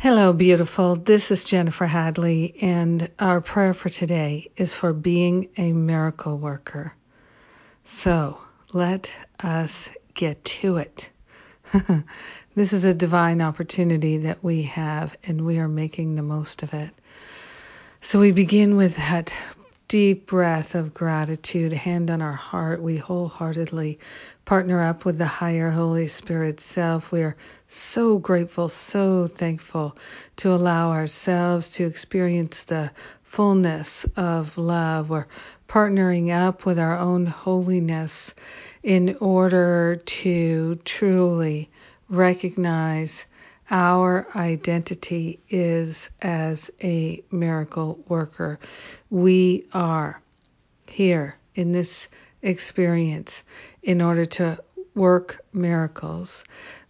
Hello, beautiful. This is Jennifer Hadley, and our prayer for today is for being a miracle worker. So let us get to it. this is a divine opportunity that we have, and we are making the most of it. So we begin with that deep breath of gratitude, hand on our heart. We wholeheartedly partner up with the higher Holy Spirit self. We are so grateful, so thankful to allow ourselves to experience the fullness of love. We're partnering up with our own holiness in order to truly recognize our identity is as a miracle worker. We are here in this experience in order to work miracles.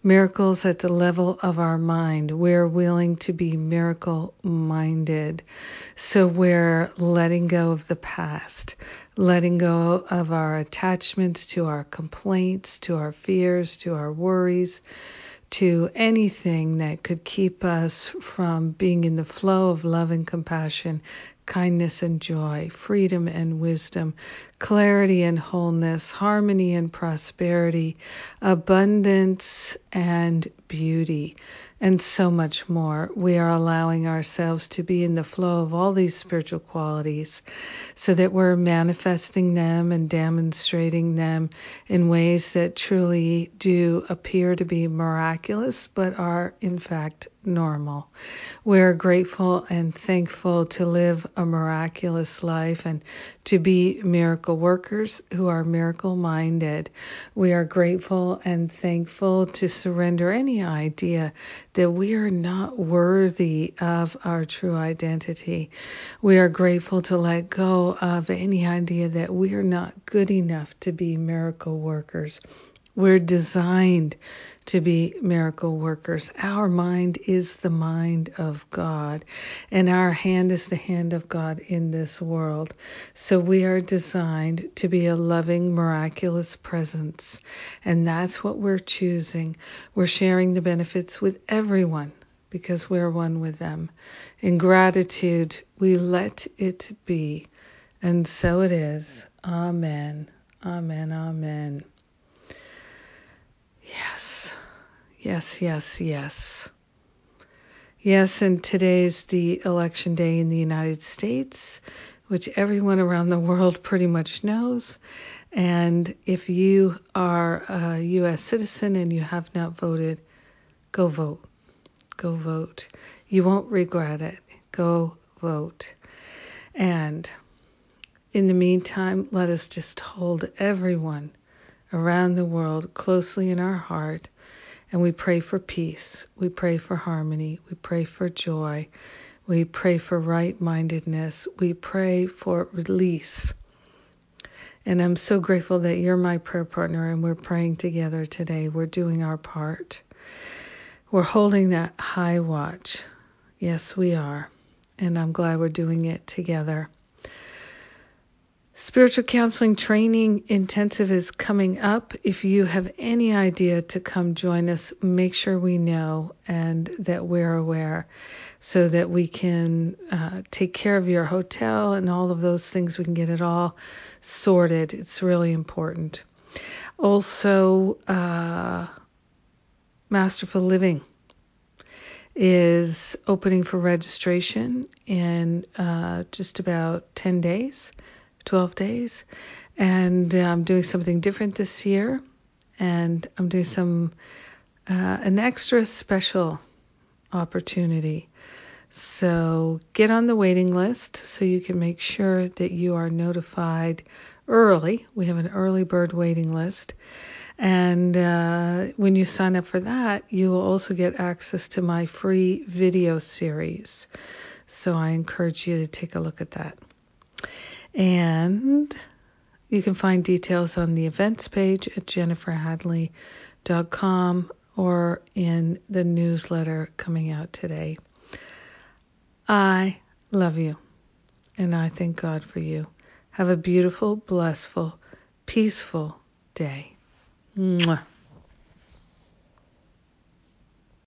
Miracles at the level of our mind. We're willing to be miracle minded. So we're letting go of the past, letting go of our attachments to our complaints, to our fears, to our worries to anything that could keep us from being in the flow of love and compassion, kindness and joy, freedom and wisdom, clarity and wholeness, harmony and prosperity, abundance and beauty and so much more. We are allowing ourselves to be in the flow of all these spiritual qualities so that we're manifesting them and demonstrating them in ways that truly do appear to be miraculous but are in fact normal. We're grateful and thankful to live a miraculous life and to be miracle workers who are miracle minded. We are grateful and thankful to surrender any idea that we are not worthy of our true identity. We are grateful to let go of any idea that we are not good enough to be miracle workers. We're designed to be miracle workers. Our mind is the mind of God, and our hand is the hand of God in this world. So we are designed to be a loving, miraculous presence, and that's what we're choosing. We're sharing the benefits with everyone because we're one with them. In gratitude, we let it be. And so it is. Amen. Amen. Amen. Yes, yes, yes, yes. Yes, and today's the election day in the United States, which everyone around the world pretty much knows. And if you are a U.S. citizen and you have not voted, go vote. Go vote. You won't regret it. Go vote. And in the meantime, let us just hold everyone around the world closely in our heart. And we pray for peace. We pray for harmony. We pray for joy. We pray for right mindedness. We pray for release. And I'm so grateful that you're my prayer partner and we're praying together today. We're doing our part. We're holding that high watch. Yes, we are. And I'm glad we're doing it together. Spiritual counseling training intensive is coming up. If you have any idea to come join us, make sure we know and that we're aware so that we can uh, take care of your hotel and all of those things. We can get it all sorted. It's really important. Also, uh, Masterful Living is opening for registration in uh, just about 10 days. 12 days. And uh, I'm doing something different this year. And I'm doing some, uh, an extra special opportunity. So get on the waiting list so you can make sure that you are notified early. We have an early bird waiting list. And uh, when you sign up for that, you will also get access to my free video series. So I encourage you to take a look at that. And you can find details on the events page at jenniferhadley.com or in the newsletter coming out today. I love you and I thank God for you. Have a beautiful, blissful, peaceful day. Mwah.